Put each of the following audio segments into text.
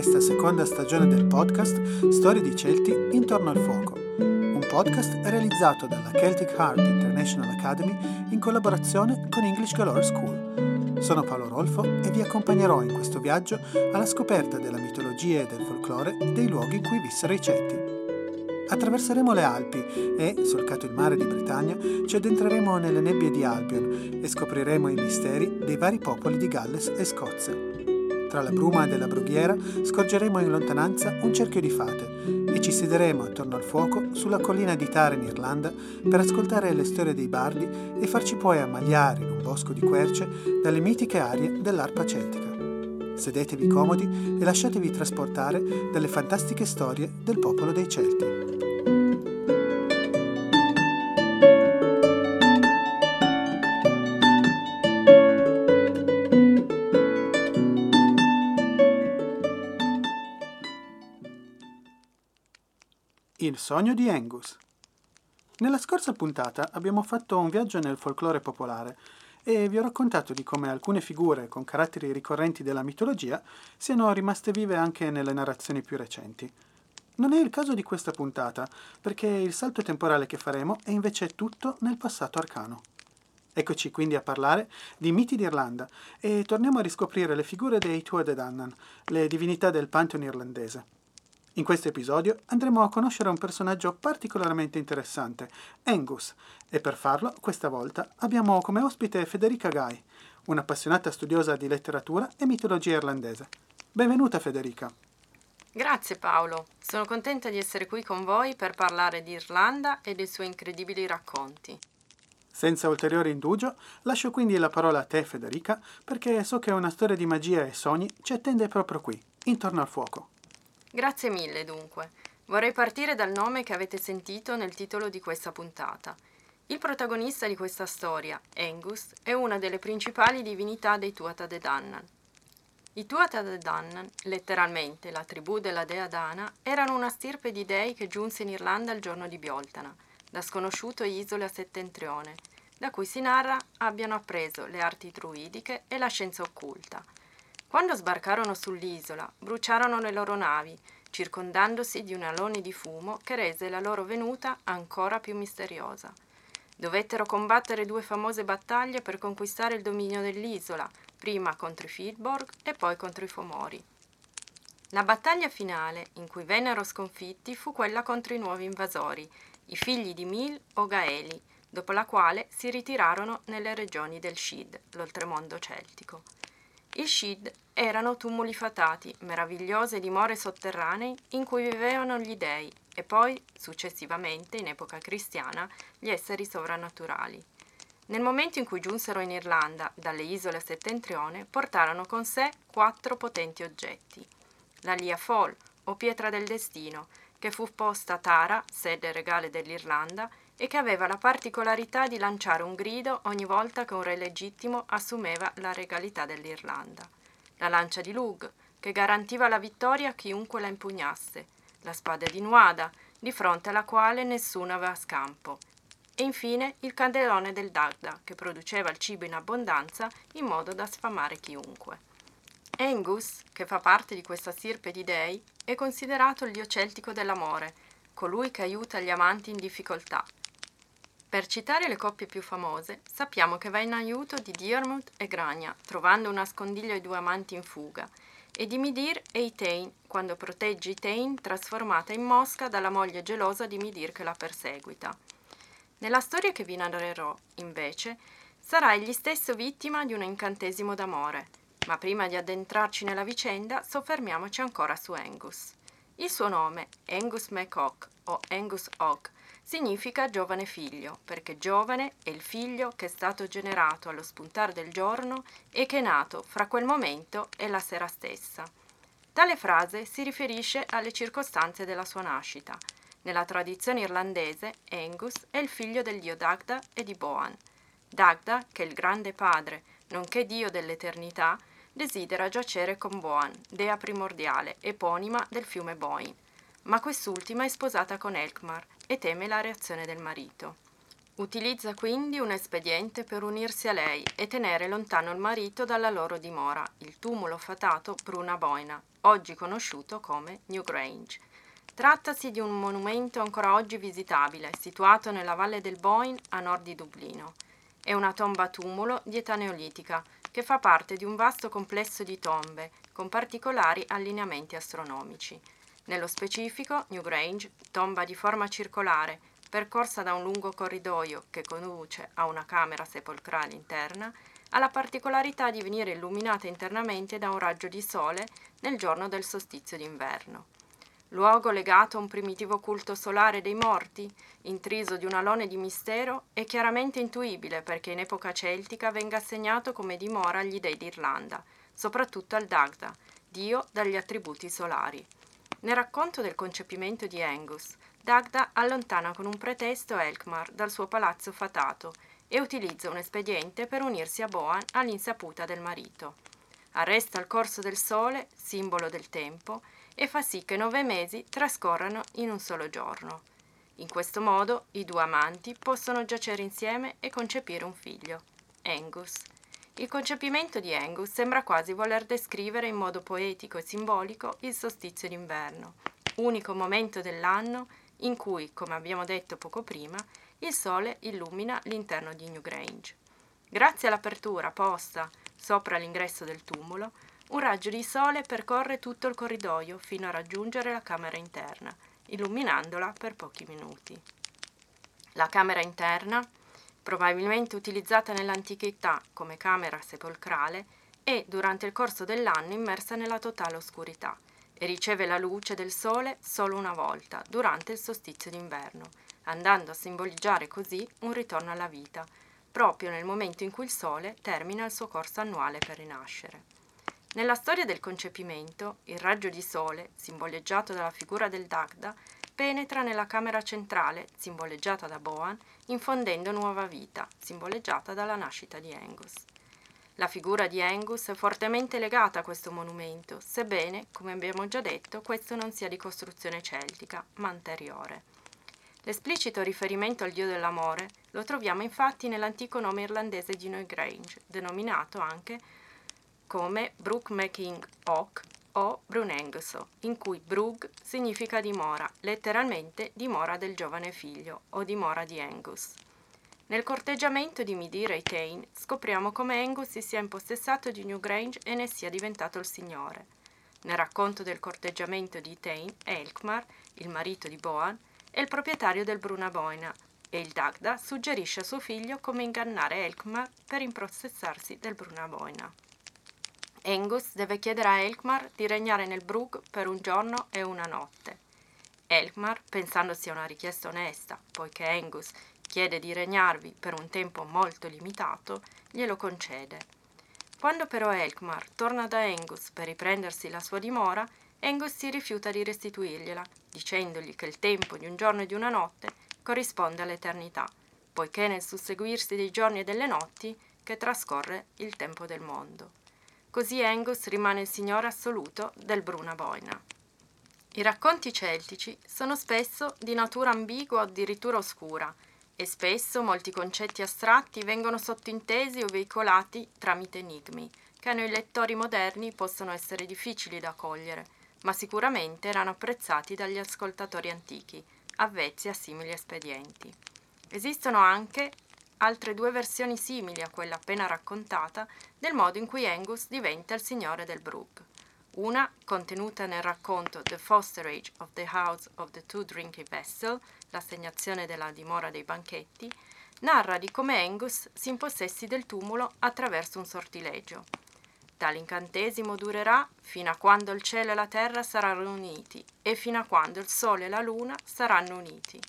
questa seconda stagione del podcast Storie di Celti intorno al fuoco, un podcast realizzato dalla Celtic Heart International Academy in collaborazione con English Galore School. Sono Paolo Rolfo e vi accompagnerò in questo viaggio alla scoperta della mitologia e del folklore dei luoghi in cui vissero i Celti. Attraverseremo le Alpi e, solcato il mare di Britannia, ci addentreremo nelle nebbie di Albion e scopriremo i misteri dei vari popoli di Galles e Scozia. Tra la bruma della brughiera scorgeremo in lontananza un cerchio di fate e ci siederemo attorno al fuoco sulla collina di Tara in Irlanda per ascoltare le storie dei bardi e farci poi ammaliare in un bosco di querce dalle mitiche arie dell'arpa celtica. Sedetevi comodi e lasciatevi trasportare dalle fantastiche storie del popolo dei Celti. Il sogno di Angus. Nella scorsa puntata abbiamo fatto un viaggio nel folklore popolare e vi ho raccontato di come alcune figure con caratteri ricorrenti della mitologia siano rimaste vive anche nelle narrazioni più recenti. Non è il caso di questa puntata, perché il salto temporale che faremo è invece tutto nel passato arcano. Eccoci quindi a parlare di miti d'Irlanda e torniamo a riscoprire le figure dei Tuatha Danann, le divinità del pantheon irlandese. In questo episodio andremo a conoscere un personaggio particolarmente interessante, Angus, e per farlo, questa volta, abbiamo come ospite Federica Guy, un'appassionata studiosa di letteratura e mitologia irlandese. Benvenuta Federica. Grazie Paolo, sono contenta di essere qui con voi per parlare di Irlanda e dei suoi incredibili racconti. Senza ulteriore indugio, lascio quindi la parola a te Federica, perché so che una storia di magia e sogni ci attende proprio qui, intorno al fuoco. Grazie mille dunque. Vorrei partire dal nome che avete sentito nel titolo di questa puntata. Il protagonista di questa storia, Angus, è una delle principali divinità dei Tuatha De Danann. I Tuatha De Danann, letteralmente la tribù della dea Dana, erano una stirpe di dei che giunse in Irlanda il giorno di Bioltana, da sconosciuto isola settentrione, da cui si narra abbiano appreso le arti druidiche e la scienza occulta – quando sbarcarono sull'isola, bruciarono le loro navi, circondandosi di un alone di fumo che rese la loro venuta ancora più misteriosa. Dovettero combattere due famose battaglie per conquistare il dominio dell'isola, prima contro i Fidborg e poi contro i Fomori. La battaglia finale, in cui vennero sconfitti, fu quella contro i nuovi invasori, i figli di Mil o Gaeli, dopo la quale si ritirarono nelle regioni del Shid, l'oltremondo celtico. I Shid erano tumuli fatati, meravigliose dimore sotterranei in cui vivevano gli dei e poi, successivamente, in epoca cristiana, gli esseri sovrannaturali. Nel momento in cui giunsero in Irlanda dalle isole settentrione, portarono con sé quattro potenti oggetti. La Lia Fall, o pietra del destino, che fu posta a Tara, sede regale dell'Irlanda, e che aveva la particolarità di lanciare un grido ogni volta che un re legittimo assumeva la regalità dell'Irlanda. La lancia di Lug, che garantiva la vittoria a chiunque la impugnasse, la spada di Nuada, di fronte alla quale nessuno aveva scampo, e infine il candelone del Dagda, che produceva il cibo in abbondanza in modo da sfamare chiunque. Engus, che fa parte di questa stirpe di dei, è considerato il dio celtico dell'amore, colui che aiuta gli amanti in difficoltà, per citare le coppie più famose, sappiamo che va in aiuto di Diarmuid e Grania, trovando un nascondiglio ai due amanti in fuga, e di Midir e Itain, quando protegge Itain trasformata in mosca dalla moglie gelosa di Midir che la perseguita. Nella storia che vi narrerò, invece, sarà egli stesso vittima di un incantesimo d'amore, ma prima di addentrarci nella vicenda soffermiamoci ancora su Angus. Il suo nome, Angus MacOck o Angus Ock, significa giovane figlio, perché giovane è il figlio che è stato generato allo spuntar del giorno e che è nato fra quel momento e la sera stessa. Tale frase si riferisce alle circostanze della sua nascita. Nella tradizione irlandese, Angus è il figlio del dio Dagda e di Boan. Dagda, che è il grande padre, nonché dio dell'eternità, desidera giacere con Boan, dea primordiale, eponima del fiume Boyne ma quest'ultima è sposata con Elkmar e teme la reazione del marito. Utilizza quindi un espediente per unirsi a lei e tenere lontano il marito dalla loro dimora, il tumulo fatato Bruna Boina, oggi conosciuto come New Grange. Trattasi di un monumento ancora oggi visitabile, situato nella valle del Boyne a nord di Dublino. È una tomba tumulo di età neolitica che fa parte di un vasto complesso di tombe con particolari allineamenti astronomici. Nello specifico, New Grange, tomba di forma circolare, percorsa da un lungo corridoio che conduce a una camera sepolcrale interna, ha la particolarità di venire illuminata internamente da un raggio di sole nel giorno del solstizio d'inverno. Luogo legato a un primitivo culto solare dei morti, intriso di un alone di mistero, è chiaramente intuibile perché in epoca celtica venga assegnato come dimora agli dei d'Irlanda, soprattutto al Dagda, dio dagli attributi solari. Nel racconto del concepimento di Angus, Dagda allontana con un pretesto Elkmar dal suo palazzo fatato e utilizza un espediente per unirsi a Boan all'insaputa del marito. Arresta il corso del sole, simbolo del tempo, e fa sì che nove mesi trascorrano in un solo giorno. In questo modo i due amanti possono giacere insieme e concepire un figlio, Angus. Il concepimento di Angus sembra quasi voler descrivere in modo poetico e simbolico il solstizio d'inverno, unico momento dell'anno in cui, come abbiamo detto poco prima, il sole illumina l'interno di New Grange. Grazie all'apertura posta sopra l'ingresso del tumulo, un raggio di sole percorre tutto il corridoio fino a raggiungere la camera interna, illuminandola per pochi minuti. La camera interna, probabilmente utilizzata nell'antichità come camera sepolcrale, è durante il corso dell'anno immersa nella totale oscurità e riceve la luce del sole solo una volta, durante il solstizio d'inverno, andando a simboleggiare così un ritorno alla vita, proprio nel momento in cui il sole termina il suo corso annuale per rinascere. Nella storia del concepimento, il raggio di sole, simboleggiato dalla figura del Dagda, penetra nella camera centrale, simboleggiata da Boan, infondendo nuova vita, simboleggiata dalla nascita di Angus. La figura di Angus è fortemente legata a questo monumento, sebbene, come abbiamo già detto, questo non sia di costruzione celtica, ma anteriore. L'esplicito riferimento al dio dell'amore lo troviamo infatti nell'antico nome irlandese di New Grange, denominato anche come Brook Making Oak o Brunenguso, in cui Brug significa dimora, letteralmente dimora del giovane figlio o dimora di Angus. Nel corteggiamento di Midira e Tain scopriamo come Angus si sia impossessato di Newgrange e ne sia diventato il signore. Nel racconto del corteggiamento di Tain, Elkmar, il marito di Boan, è il proprietario del Bruna Boina e il Dagda suggerisce a suo figlio come ingannare Elkmar per impossessarsi del Bruna Boina. Angus deve chiedere a Elkmar di regnare nel Brug per un giorno e una notte. Elkmar, pensando sia una richiesta onesta, poiché Angus chiede di regnarvi per un tempo molto limitato, glielo concede. Quando però Elkmar torna da Angus per riprendersi la sua dimora, Angus si rifiuta di restituirgliela, dicendogli che il tempo di un giorno e di una notte corrisponde all'eternità, poiché nel susseguirsi dei giorni e delle notti che trascorre il tempo del mondo. Così Angus rimane il signore assoluto del Bruna Boina. I racconti celtici sono spesso di natura ambigua o addirittura oscura, e spesso molti concetti astratti vengono sottintesi o veicolati tramite enigmi, che a noi lettori moderni possono essere difficili da cogliere, ma sicuramente erano apprezzati dagli ascoltatori antichi, avvezzi a simili espedienti. Esistono anche altre due versioni simili a quella appena raccontata del modo in cui Angus diventa il signore del Brooke. Una, contenuta nel racconto The Fosterage of the House of the Two Drinking Vessel, l'assegnazione della dimora dei banchetti, narra di come Angus si impossessi del tumulo attraverso un sortilegio. Tale incantesimo durerà fino a quando il cielo e la terra saranno uniti e fino a quando il sole e la luna saranno uniti.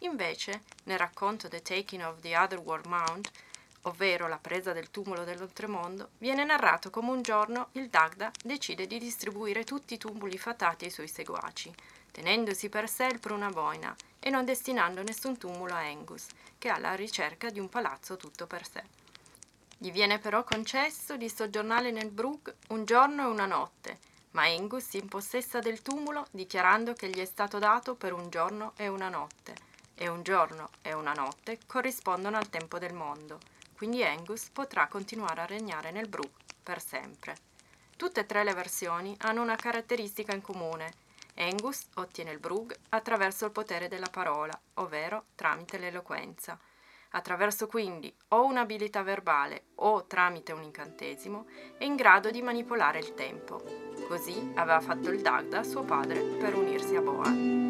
Invece, nel racconto The Taking of the Otherworld Mount, ovvero la presa del tumulo dell'oltremondo, viene narrato come un giorno il Dagda decide di distribuire tutti i tumuli fatati ai suoi seguaci, tenendosi per sé il pruna boina e non destinando nessun tumulo a Angus, che è alla ricerca di un palazzo tutto per sé. Gli viene però concesso di soggiornare nel Brug un giorno e una notte, ma Angus si impossessa del tumulo dichiarando che gli è stato dato per un giorno e una notte, e un giorno e una notte corrispondono al tempo del mondo, quindi Angus potrà continuare a regnare nel Brug per sempre. Tutte e tre le versioni hanno una caratteristica in comune. Angus ottiene il Brug attraverso il potere della parola, ovvero tramite l'eloquenza. Attraverso quindi o un'abilità verbale o tramite un incantesimo è in grado di manipolare il tempo. Così aveva fatto il Dagda suo padre per unirsi a Boan.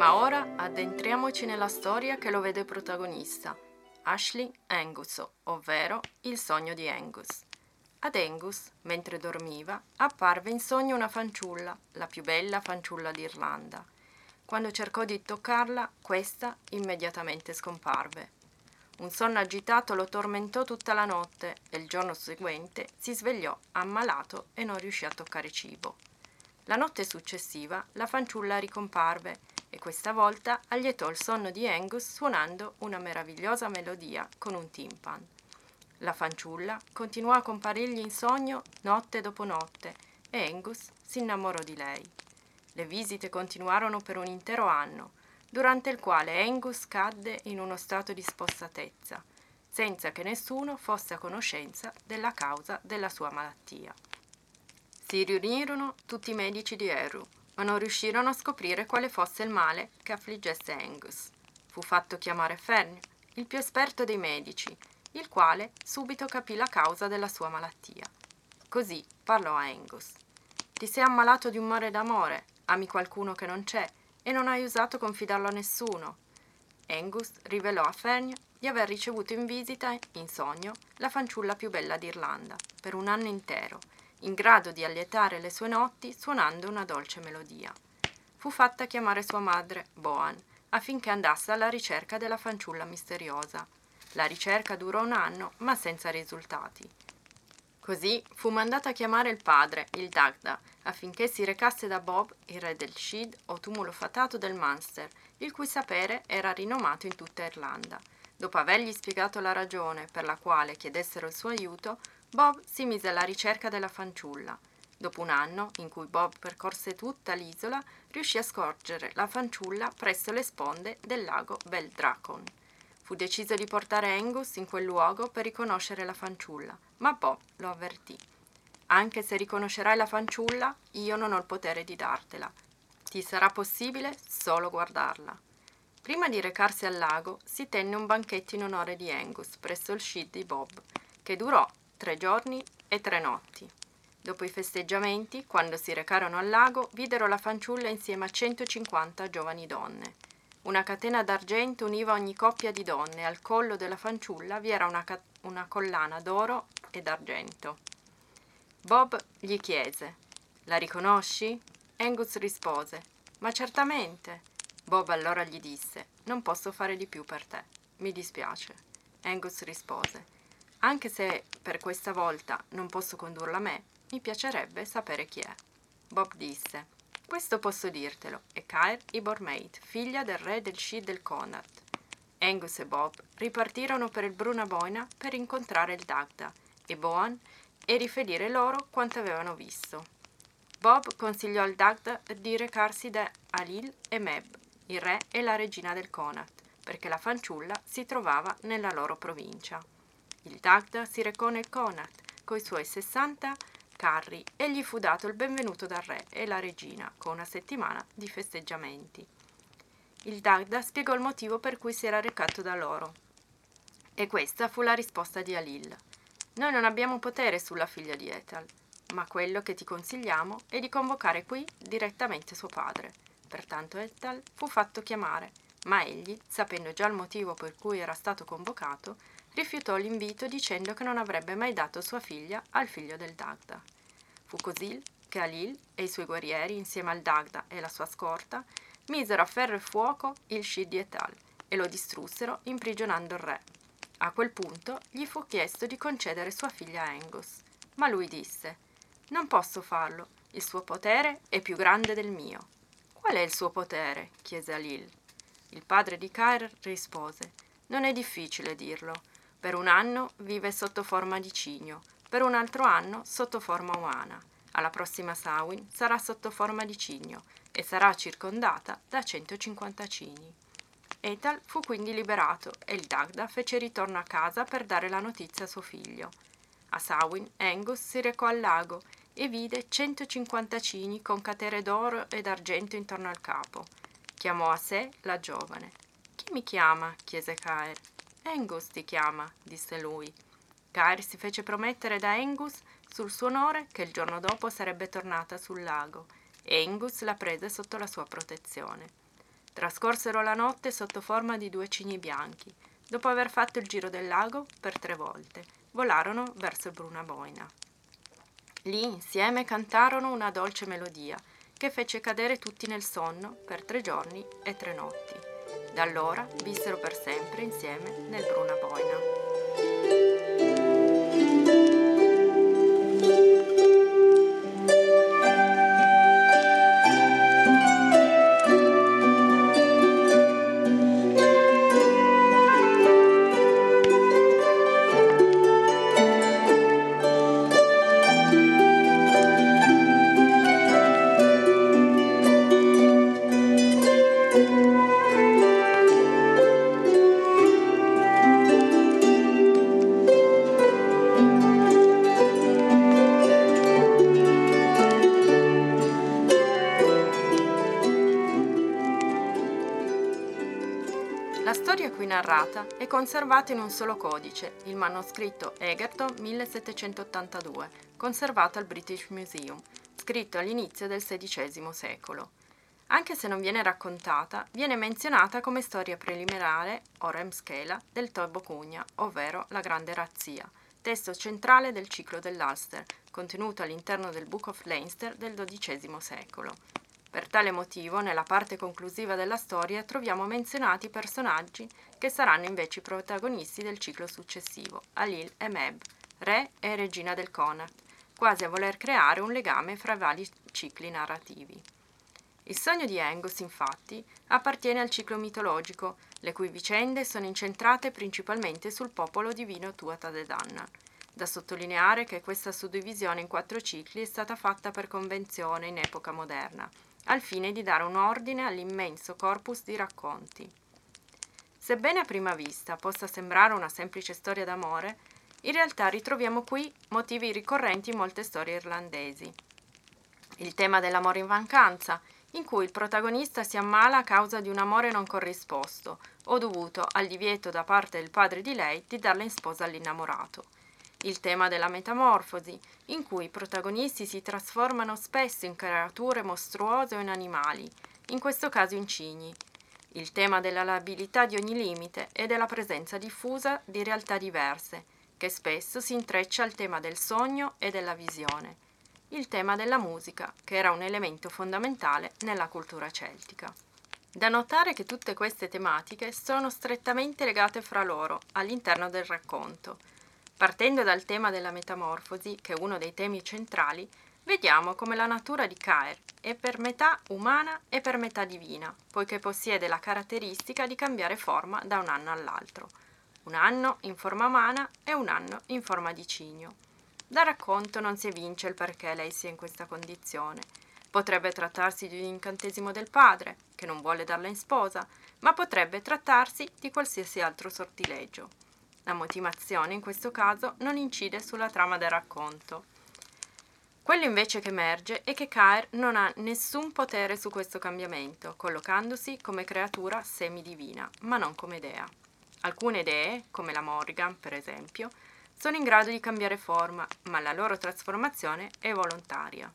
Ma ora addentriamoci nella storia che lo vede protagonista, Ashley Angus, ovvero il sogno di Angus. Ad Angus, mentre dormiva, apparve in sogno una fanciulla, la più bella fanciulla d'Irlanda. Quando cercò di toccarla, questa immediatamente scomparve. Un sonno agitato lo tormentò tutta la notte e il giorno seguente si svegliò ammalato e non riuscì a toccare cibo. La notte successiva la fanciulla ricomparve e questa volta allietò il sonno di Angus suonando una meravigliosa melodia con un timpan. La fanciulla continuò a comparirgli in sogno notte dopo notte e Angus si innamorò di lei. Le visite continuarono per un intero anno, durante il quale Angus cadde in uno stato di spossatezza, senza che nessuno fosse a conoscenza della causa della sua malattia. Si riunirono tutti i medici di Eru ma non riuscirono a scoprire quale fosse il male che affliggesse Angus. Fu fatto chiamare Fern, il più esperto dei medici, il quale subito capì la causa della sua malattia. Così parlò a Angus. Ti sei ammalato di un mare d'amore, ami qualcuno che non c'è e non hai usato confidarlo a nessuno. Angus rivelò a Fern di aver ricevuto in visita, in sogno, la fanciulla più bella d'Irlanda, per un anno intero, in grado di allietare le sue notti suonando una dolce melodia. Fu fatta chiamare sua madre, Boan, affinché andasse alla ricerca della fanciulla misteriosa. La ricerca durò un anno, ma senza risultati. Così fu mandata a chiamare il padre, il Dagda, affinché si recasse da Bob, il re del Shid o tumulo fatato del Munster, il cui sapere era rinomato in tutta Irlanda. Dopo avergli spiegato la ragione per la quale chiedessero il suo aiuto, Bob si mise alla ricerca della fanciulla. Dopo un anno, in cui Bob percorse tutta l'isola, riuscì a scorgere la fanciulla presso le sponde del lago Beldracon. Fu deciso di portare Angus in quel luogo per riconoscere la fanciulla, ma Bob lo avvertì. Anche se riconoscerai la fanciulla, io non ho il potere di dartela. Ti sarà possibile solo guardarla. Prima di recarsi al lago, si tenne un banchetto in onore di Angus presso il shed di Bob, che durò tre giorni e tre notti. Dopo i festeggiamenti, quando si recarono al lago, videro la fanciulla insieme a 150 giovani donne. Una catena d'argento univa ogni coppia di donne e al collo della fanciulla vi era una, ca- una collana d'oro e d'argento. Bob gli chiese: La riconosci? Angus rispose: Ma certamente. Bob allora gli disse: Non posso fare di più per te. Mi dispiace. Angus rispose: anche se per questa volta non posso condurla a me, mi piacerebbe sapere chi è. Bob disse: Questo posso dirtelo, è Kair Ibormate, figlia del re del Shi del Connacht. Angus e Bob ripartirono per il Bruna Boina per incontrare il Dagda e Boan e riferire loro quanto avevano visto. Bob consigliò al Dagda di recarsi da Alil e Meb, il re e la regina del Connacht, perché la fanciulla si trovava nella loro provincia. Il Dagda si recò nel Connacht coi suoi 60 carri e gli fu dato il benvenuto dal re e la regina con una settimana di festeggiamenti. Il Dagda spiegò il motivo per cui si era recato da loro. E questa fu la risposta di Alil. Noi non abbiamo potere sulla figlia di Ethel, ma quello che ti consigliamo è di convocare qui direttamente suo padre. Pertanto Ethel fu fatto chiamare, ma egli, sapendo già il motivo per cui era stato convocato, rifiutò l'invito dicendo che non avrebbe mai dato sua figlia al figlio del Dagda. Fu così che Alil e i suoi guerrieri, insieme al Dagda e la sua scorta, misero a ferro e fuoco il Shid Etal e lo distrussero imprigionando il re. A quel punto gli fu chiesto di concedere sua figlia a Angus, ma lui disse: Non posso farlo, il suo potere è più grande del mio. Qual è il suo potere? chiese Alil. Il padre di Kair rispose: Non è difficile dirlo. Per un anno vive sotto forma di cigno, per un altro anno sotto forma umana. Alla prossima Samhain sarà sotto forma di cigno e sarà circondata da 150 cigni. Etal fu quindi liberato e il Dagda fece ritorno a casa per dare la notizia a suo figlio. A Samhain Angus si recò al lago e vide 150 cigni con catere d'oro e d'argento intorno al capo. Chiamò a sé la giovane. Chi mi chiama? chiese Caer. Angus ti chiama, disse lui. Caer si fece promettere da Angus sul suo onore che il giorno dopo sarebbe tornata sul lago e Angus la prese sotto la sua protezione. Trascorsero la notte sotto forma di due cigni bianchi. Dopo aver fatto il giro del lago per tre volte, volarono verso Bruna Boina. Lì insieme cantarono una dolce melodia che fece cadere tutti nel sonno per tre giorni e tre notti. Da allora vissero per sempre insieme nel Bruna Boina. Conservata in un solo codice, il manoscritto Egerton 1782, conservato al British Museum, scritto all'inizio del XVI secolo. Anche se non viene raccontata, viene menzionata come storia preliminare, o remschela, del Tobo Cugna, ovvero la Grande Razzia, testo centrale del ciclo dell'Ulster, contenuto all'interno del Book of Leinster del XII secolo. Per tale motivo, nella parte conclusiva della storia troviamo menzionati personaggi che saranno invece i protagonisti del ciclo successivo, Alil e Meb, re e regina del Connacht, quasi a voler creare un legame fra vari cicli narrativi. Il sogno di Angus, infatti, appartiene al ciclo mitologico, le cui vicende sono incentrate principalmente sul popolo divino Tuatha De Danann. Da sottolineare che questa suddivisione in quattro cicli è stata fatta per convenzione in epoca moderna, al fine di dare un ordine all'immenso corpus di racconti. Sebbene a prima vista possa sembrare una semplice storia d'amore, in realtà ritroviamo qui motivi ricorrenti in molte storie irlandesi. Il tema dell'amore in vacanza, in cui il protagonista si ammala a causa di un amore non corrisposto o dovuto al divieto da parte del padre di lei di darla in sposa all'innamorato il tema della metamorfosi, in cui i protagonisti si trasformano spesso in creature mostruose o in animali, in questo caso in cigni, il tema della labilità di ogni limite e della presenza diffusa di realtà diverse, che spesso si intreccia al tema del sogno e della visione, il tema della musica, che era un elemento fondamentale nella cultura celtica. Da notare che tutte queste tematiche sono strettamente legate fra loro all'interno del racconto, Partendo dal tema della metamorfosi, che è uno dei temi centrali, vediamo come la natura di Caer è per metà umana e per metà divina, poiché possiede la caratteristica di cambiare forma da un anno all'altro. Un anno in forma umana e un anno in forma di cigno. Dal racconto non si evince il perché lei sia in questa condizione. Potrebbe trattarsi di un incantesimo del padre, che non vuole darla in sposa, ma potrebbe trattarsi di qualsiasi altro sortileggio. La motivazione in questo caso non incide sulla trama del racconto. Quello invece che emerge è che Caer non ha nessun potere su questo cambiamento, collocandosi come creatura semidivina, ma non come dea. Alcune dee, come la Morrigan per esempio, sono in grado di cambiare forma, ma la loro trasformazione è volontaria.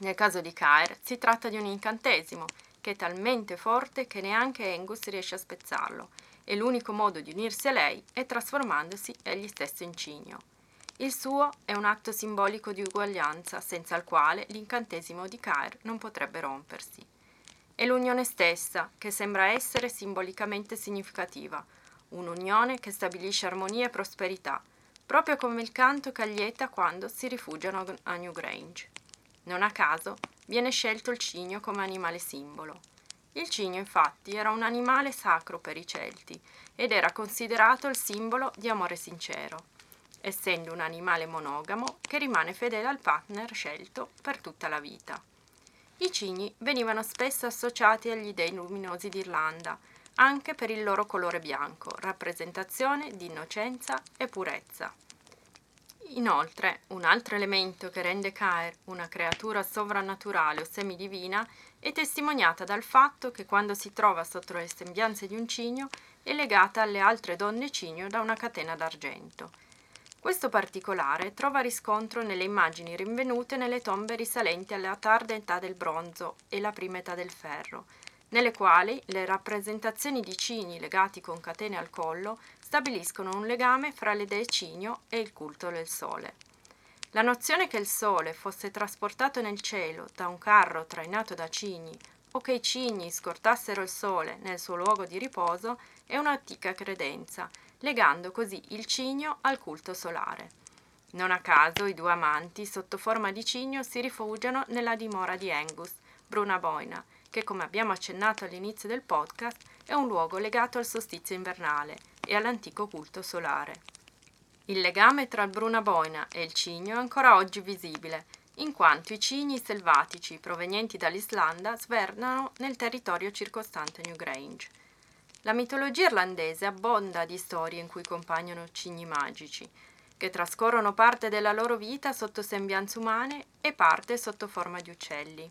Nel caso di Caer si tratta di un incantesimo che è talmente forte che neanche Angus riesce a spezzarlo e l'unico modo di unirsi a lei è trasformandosi egli stesso in cigno. Il suo è un atto simbolico di uguaglianza senza il quale l'incantesimo di Caer non potrebbe rompersi. È l'unione stessa che sembra essere simbolicamente significativa, un'unione che stabilisce armonia e prosperità, proprio come il canto che quando si rifugiano a Newgrange. Non a caso viene scelto il cigno come animale simbolo. Il cigno infatti era un animale sacro per i Celti ed era considerato il simbolo di amore sincero, essendo un animale monogamo che rimane fedele al partner scelto per tutta la vita. I cigni venivano spesso associati agli dei luminosi d'Irlanda, anche per il loro colore bianco, rappresentazione di innocenza e purezza. Inoltre, un altro elemento che rende Caer una creatura sovrannaturale o semidivina è testimoniata dal fatto che quando si trova sotto le sembianze di un cigno è legata alle altre donne cigno da una catena d'argento. Questo particolare trova riscontro nelle immagini rinvenute nelle tombe risalenti alla tarda età del bronzo e la prima età del ferro, nelle quali le rappresentazioni di cigni legati con catene al collo stabiliscono un legame fra le dee cigno e il culto del sole. La nozione che il sole fosse trasportato nel cielo da un carro trainato da cigni o che i cigni scortassero il sole nel suo luogo di riposo è un'antica credenza legando così il cigno al culto solare. Non a caso i due amanti, sotto forma di cigno, si rifugiano nella dimora di Angus, Bruna Boina, che come abbiamo accennato all'inizio del podcast è un luogo legato al solstizio invernale e all'antico culto solare. Il legame tra il Bruna Boina e il cigno è ancora oggi visibile, in quanto i cigni selvatici provenienti dall'Islanda svernano nel territorio circostante Newgrange. La mitologia irlandese abbonda di storie in cui compaiono cigni magici, che trascorrono parte della loro vita sotto sembianze umane e parte sotto forma di uccelli.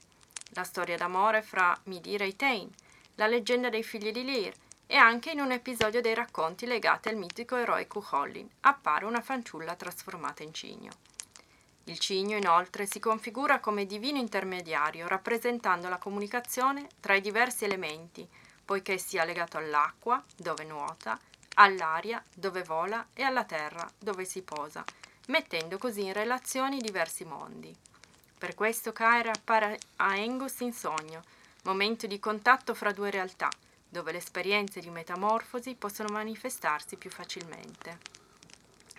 La storia d'amore fra Midira e Tain, la leggenda dei figli di Lear e anche in un episodio dei racconti legati al mitico eroe Cuchollin appare una fanciulla trasformata in cigno. Il cigno inoltre si configura come divino intermediario rappresentando la comunicazione tra i diversi elementi, poiché sia legato all'acqua, dove nuota, all'aria, dove vola, e alla terra, dove si posa, mettendo così in relazione i diversi mondi. Per questo Caere appare a Angus in sogno, momento di contatto fra due realtà, dove le esperienze di metamorfosi possono manifestarsi più facilmente.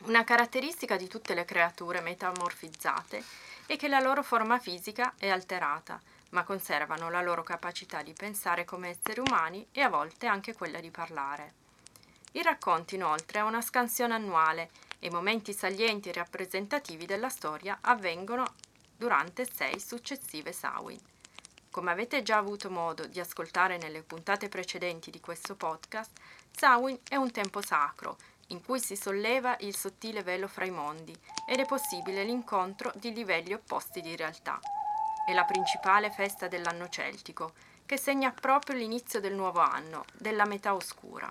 Una caratteristica di tutte le creature metamorfizzate è che la loro forma fisica è alterata, ma conservano la loro capacità di pensare come esseri umani e a volte anche quella di parlare. Il racconto inoltre ha una scansione annuale e momenti salienti e rappresentativi della storia avvengono durante sei successive Samhain. Come avete già avuto modo di ascoltare nelle puntate precedenti di questo podcast, Samhain è un tempo sacro in cui si solleva il sottile velo fra i mondi ed è possibile l'incontro di livelli opposti di realtà è la principale festa dell'anno celtico, che segna proprio l'inizio del nuovo anno, della metà oscura.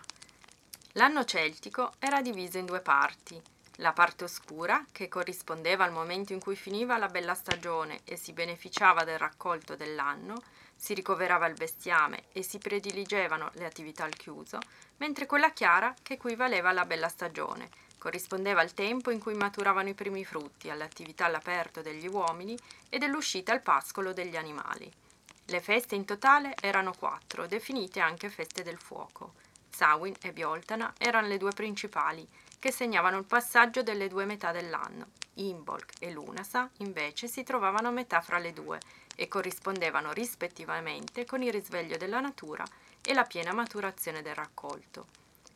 L'anno celtico era diviso in due parti. La parte oscura, che corrispondeva al momento in cui finiva la bella stagione e si beneficiava del raccolto dell'anno, si ricoverava il bestiame e si prediligevano le attività al chiuso, mentre quella chiara che equivaleva alla bella stagione, corrispondeva al tempo in cui maturavano i primi frutti, all'attività all'aperto degli uomini e dell'uscita al pascolo degli animali. Le feste in totale erano quattro, definite anche feste del fuoco. Samhain e Bioltana erano le due principali, che segnavano il passaggio delle due metà dell'anno. Imbolc e Lunasa, invece, si trovavano a metà fra le due e corrispondevano rispettivamente con il risveglio della natura e la piena maturazione del raccolto.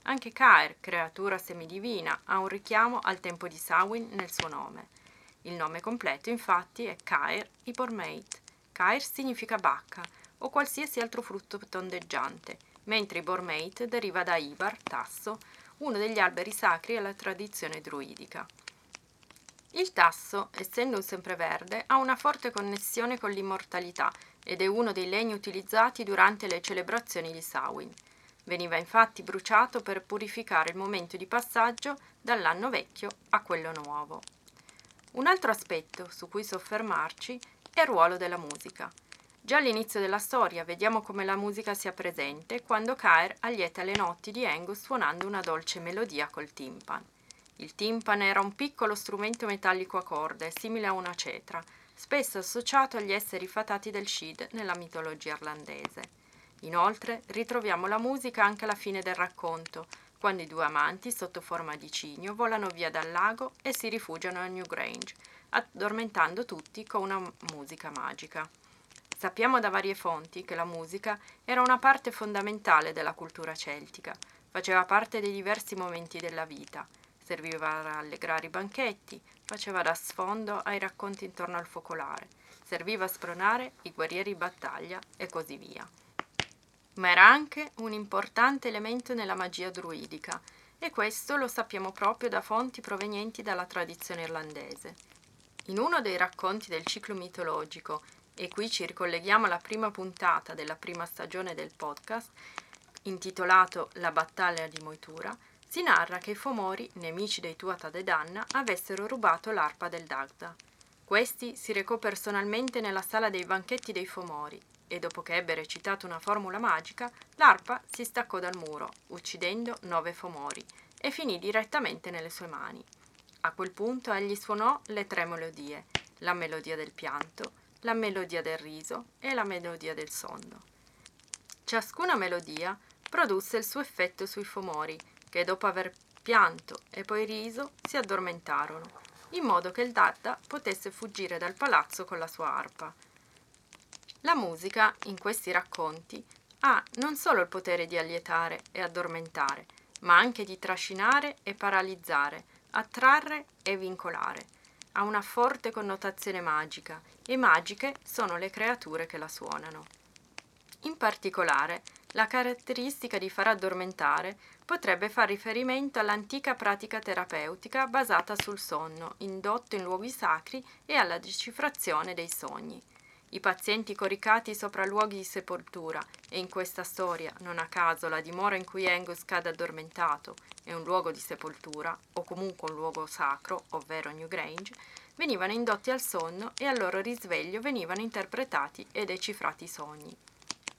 Anche Caer, creatura semidivina, ha un richiamo al tempo di Samhain nel suo nome. Il nome completo, infatti, è Caer Ibormeit. Caer significa bacca o qualsiasi altro frutto tondeggiante, mentre Ibormeit deriva da Ibar, tasso, uno degli alberi sacri alla tradizione druidica. Il tasso, essendo un sempreverde, ha una forte connessione con l'immortalità ed è uno dei legni utilizzati durante le celebrazioni di Samhain. Veniva infatti bruciato per purificare il momento di passaggio dall'anno vecchio a quello nuovo. Un altro aspetto su cui soffermarci è il ruolo della musica. Già all'inizio della storia vediamo come la musica sia presente quando Caer allieta le notti di Angus suonando una dolce melodia col timpan. Il timpan era un piccolo strumento metallico a corde, simile a una cetra, spesso associato agli esseri fatati del Shid nella mitologia irlandese. Inoltre ritroviamo la musica anche alla fine del racconto, quando i due amanti, sotto forma di cigno, volano via dal lago e si rifugiano a Newgrange, addormentando tutti con una musica magica. Sappiamo da varie fonti che la musica era una parte fondamentale della cultura celtica, faceva parte dei diversi momenti della vita, serviva a rallegrare i banchetti, faceva da sfondo ai racconti intorno al focolare, serviva a spronare i guerrieri in battaglia e così via. Ma era anche un importante elemento nella magia druidica, e questo lo sappiamo proprio da fonti provenienti dalla tradizione irlandese. In uno dei racconti del ciclo mitologico, e qui ci ricolleghiamo alla prima puntata della prima stagione del podcast, intitolato La battaglia di Moitura, si narra che i Fomori, nemici dei Tuatha De Danna, avessero rubato l'arpa del Dagda. Questi si recò personalmente nella sala dei banchetti dei Fomori e dopo che ebbe recitato una formula magica, l'arpa si staccò dal muro, uccidendo nove Fomori, e finì direttamente nelle sue mani. A quel punto egli suonò le tre melodie, la melodia del pianto, la melodia del riso e la melodia del sonno. Ciascuna melodia produsse il suo effetto sui Fomori, che dopo aver pianto e poi riso si addormentarono, in modo che il Dadda potesse fuggire dal palazzo con la sua arpa. La musica, in questi racconti, ha non solo il potere di allietare e addormentare, ma anche di trascinare e paralizzare, attrarre e vincolare. Ha una forte connotazione magica e magiche sono le creature che la suonano. In particolare, la caratteristica di far addormentare potrebbe far riferimento all'antica pratica terapeutica basata sul sonno, indotto in luoghi sacri e alla decifrazione dei sogni. I pazienti coricati sopra luoghi di sepoltura, e in questa storia, non a caso, la dimora in cui Angus cade addormentato è un luogo di sepoltura, o comunque un luogo sacro, ovvero Newgrange, venivano indotti al sonno e al loro risveglio venivano interpretati e decifrati i sogni.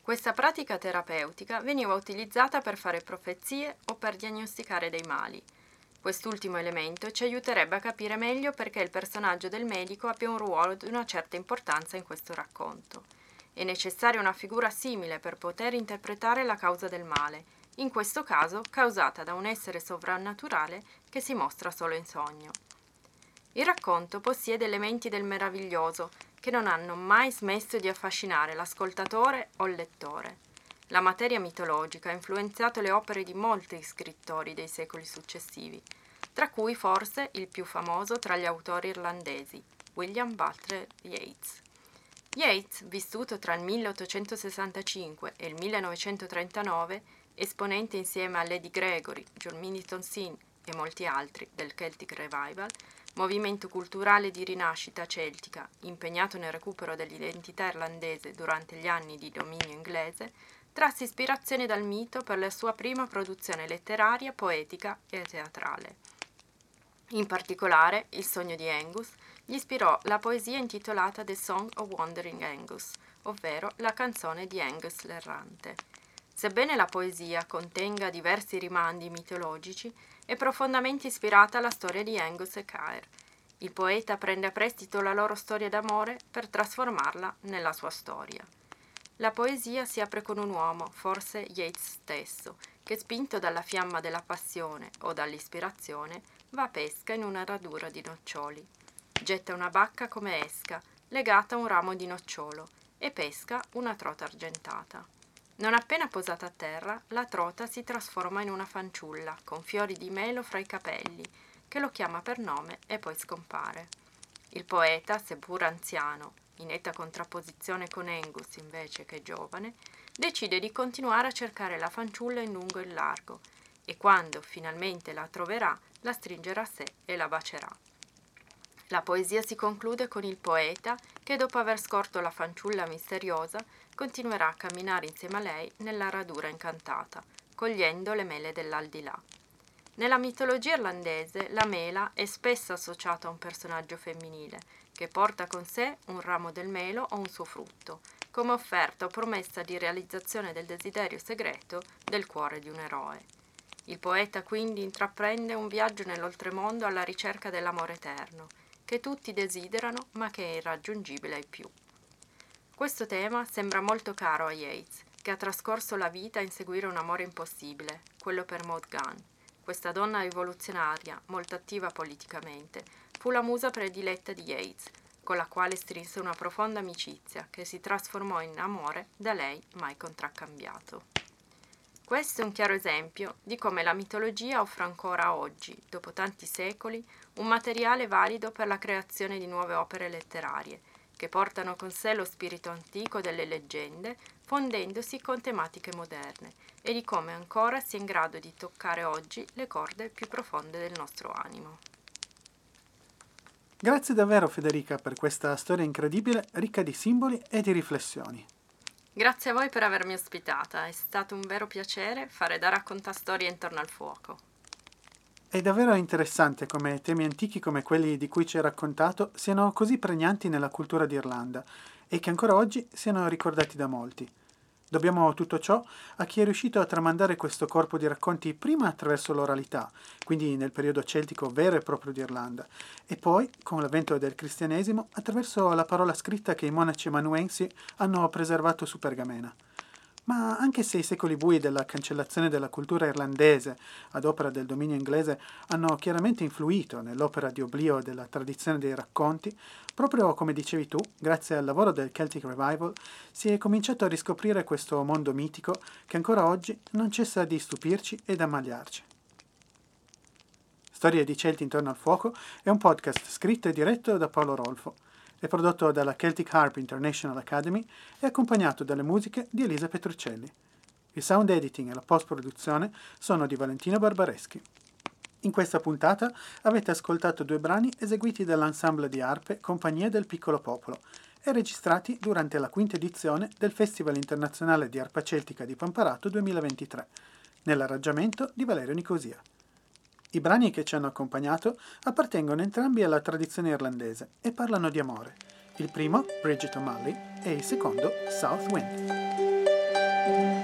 Questa pratica terapeutica veniva utilizzata per fare profezie o per diagnosticare dei mali. Quest'ultimo elemento ci aiuterebbe a capire meglio perché il personaggio del medico abbia un ruolo di una certa importanza in questo racconto. È necessaria una figura simile per poter interpretare la causa del male, in questo caso causata da un essere sovrannaturale che si mostra solo in sogno. Il racconto possiede elementi del meraviglioso che non hanno mai smesso di affascinare l'ascoltatore o il lettore. La materia mitologica ha influenzato le opere di molti scrittori dei secoli successivi, tra cui forse il più famoso tra gli autori irlandesi, William Butler Yeats. Yeats, vissuto tra il 1865 e il 1939, esponente insieme a Lady Gregory, John Millington Synge e molti altri del Celtic Revival, movimento culturale di rinascita celtica impegnato nel recupero dell'identità irlandese durante gli anni di dominio inglese, trasse ispirazione dal mito per la sua prima produzione letteraria, poetica e teatrale. In particolare, Il sogno di Angus gli ispirò la poesia intitolata The Song of Wandering Angus, ovvero la canzone di Angus l'errante. Sebbene la poesia contenga diversi rimandi mitologici, è profondamente ispirata alla storia di Angus e Caer. Il poeta prende a prestito la loro storia d'amore per trasformarla nella sua storia. La poesia si apre con un uomo, forse Yeats stesso, che spinto dalla fiamma della passione o dall'ispirazione va a pesca in una radura di noccioli. Getta una bacca come esca, legata a un ramo di nocciolo, e pesca una trota argentata. Non appena posata a terra, la trota si trasforma in una fanciulla, con fiori di melo fra i capelli, che lo chiama per nome e poi scompare. Il poeta, seppur anziano, in netta contrapposizione con Angus invece che giovane, decide di continuare a cercare la fanciulla in lungo e in largo, e quando finalmente la troverà, la stringerà a sé e la bacerà. La poesia si conclude con il poeta che dopo aver scorto la fanciulla misteriosa continuerà a camminare insieme a lei nella radura incantata, cogliendo le mele dell'aldilà. Nella mitologia irlandese la mela è spesso associata a un personaggio femminile che porta con sé un ramo del melo o un suo frutto, come offerta o promessa di realizzazione del desiderio segreto del cuore di un eroe. Il poeta quindi intraprende un viaggio nell'oltremondo alla ricerca dell'amore eterno, che tutti desiderano ma che è irraggiungibile ai più. Questo tema sembra molto caro a Yeats, che ha trascorso la vita a inseguire un amore impossibile, quello per Maud Gunn. Questa donna rivoluzionaria, molto attiva politicamente, fu la musa prediletta di Yeats, con la quale strinse una profonda amicizia che si trasformò in amore da lei mai contraccambiato. Questo è un chiaro esempio di come la mitologia offre ancora oggi, dopo tanti secoli, un materiale valido per la creazione di nuove opere letterarie, che portano con sé lo spirito antico delle leggende, fondendosi con tematiche moderne, e di come ancora sia in grado di toccare oggi le corde più profonde del nostro animo. Grazie davvero Federica per questa storia incredibile, ricca di simboli e di riflessioni. Grazie a voi per avermi ospitata, è stato un vero piacere fare da raccontastorie intorno al fuoco. È davvero interessante come temi antichi come quelli di cui ci hai raccontato siano così pregnanti nella cultura d'Irlanda e che ancora oggi siano ricordati da molti. Dobbiamo tutto ciò a chi è riuscito a tramandare questo corpo di racconti prima attraverso l'oralità, quindi nel periodo celtico vero e proprio d'Irlanda, e poi, con l'avvento del cristianesimo, attraverso la parola scritta che i monaci emanuensi hanno preservato su pergamena. Ma anche se i secoli bui della cancellazione della cultura irlandese ad opera del dominio inglese hanno chiaramente influito nell'opera di oblio della tradizione dei racconti, proprio come dicevi tu, grazie al lavoro del Celtic Revival, si è cominciato a riscoprire questo mondo mitico che ancora oggi non cessa di stupirci ed ammaliarci. Storie di Celti intorno al fuoco è un podcast scritto e diretto da Paolo Rolfo. È prodotto dalla Celtic Harp International Academy e accompagnato dalle musiche di Elisa Petruccelli. Il sound editing e la post-produzione sono di Valentino Barbareschi. In questa puntata avete ascoltato due brani eseguiti dall'ensemble di arpe Compagnia del Piccolo Popolo e registrati durante la quinta edizione del Festival internazionale di arpa celtica di Pamparato 2023, nell'arrangiamento di Valerio Nicosia. I brani che ci hanno accompagnato appartengono entrambi alla tradizione irlandese e parlano di amore. Il primo, Bridget O'Malley, e il secondo, South Wind.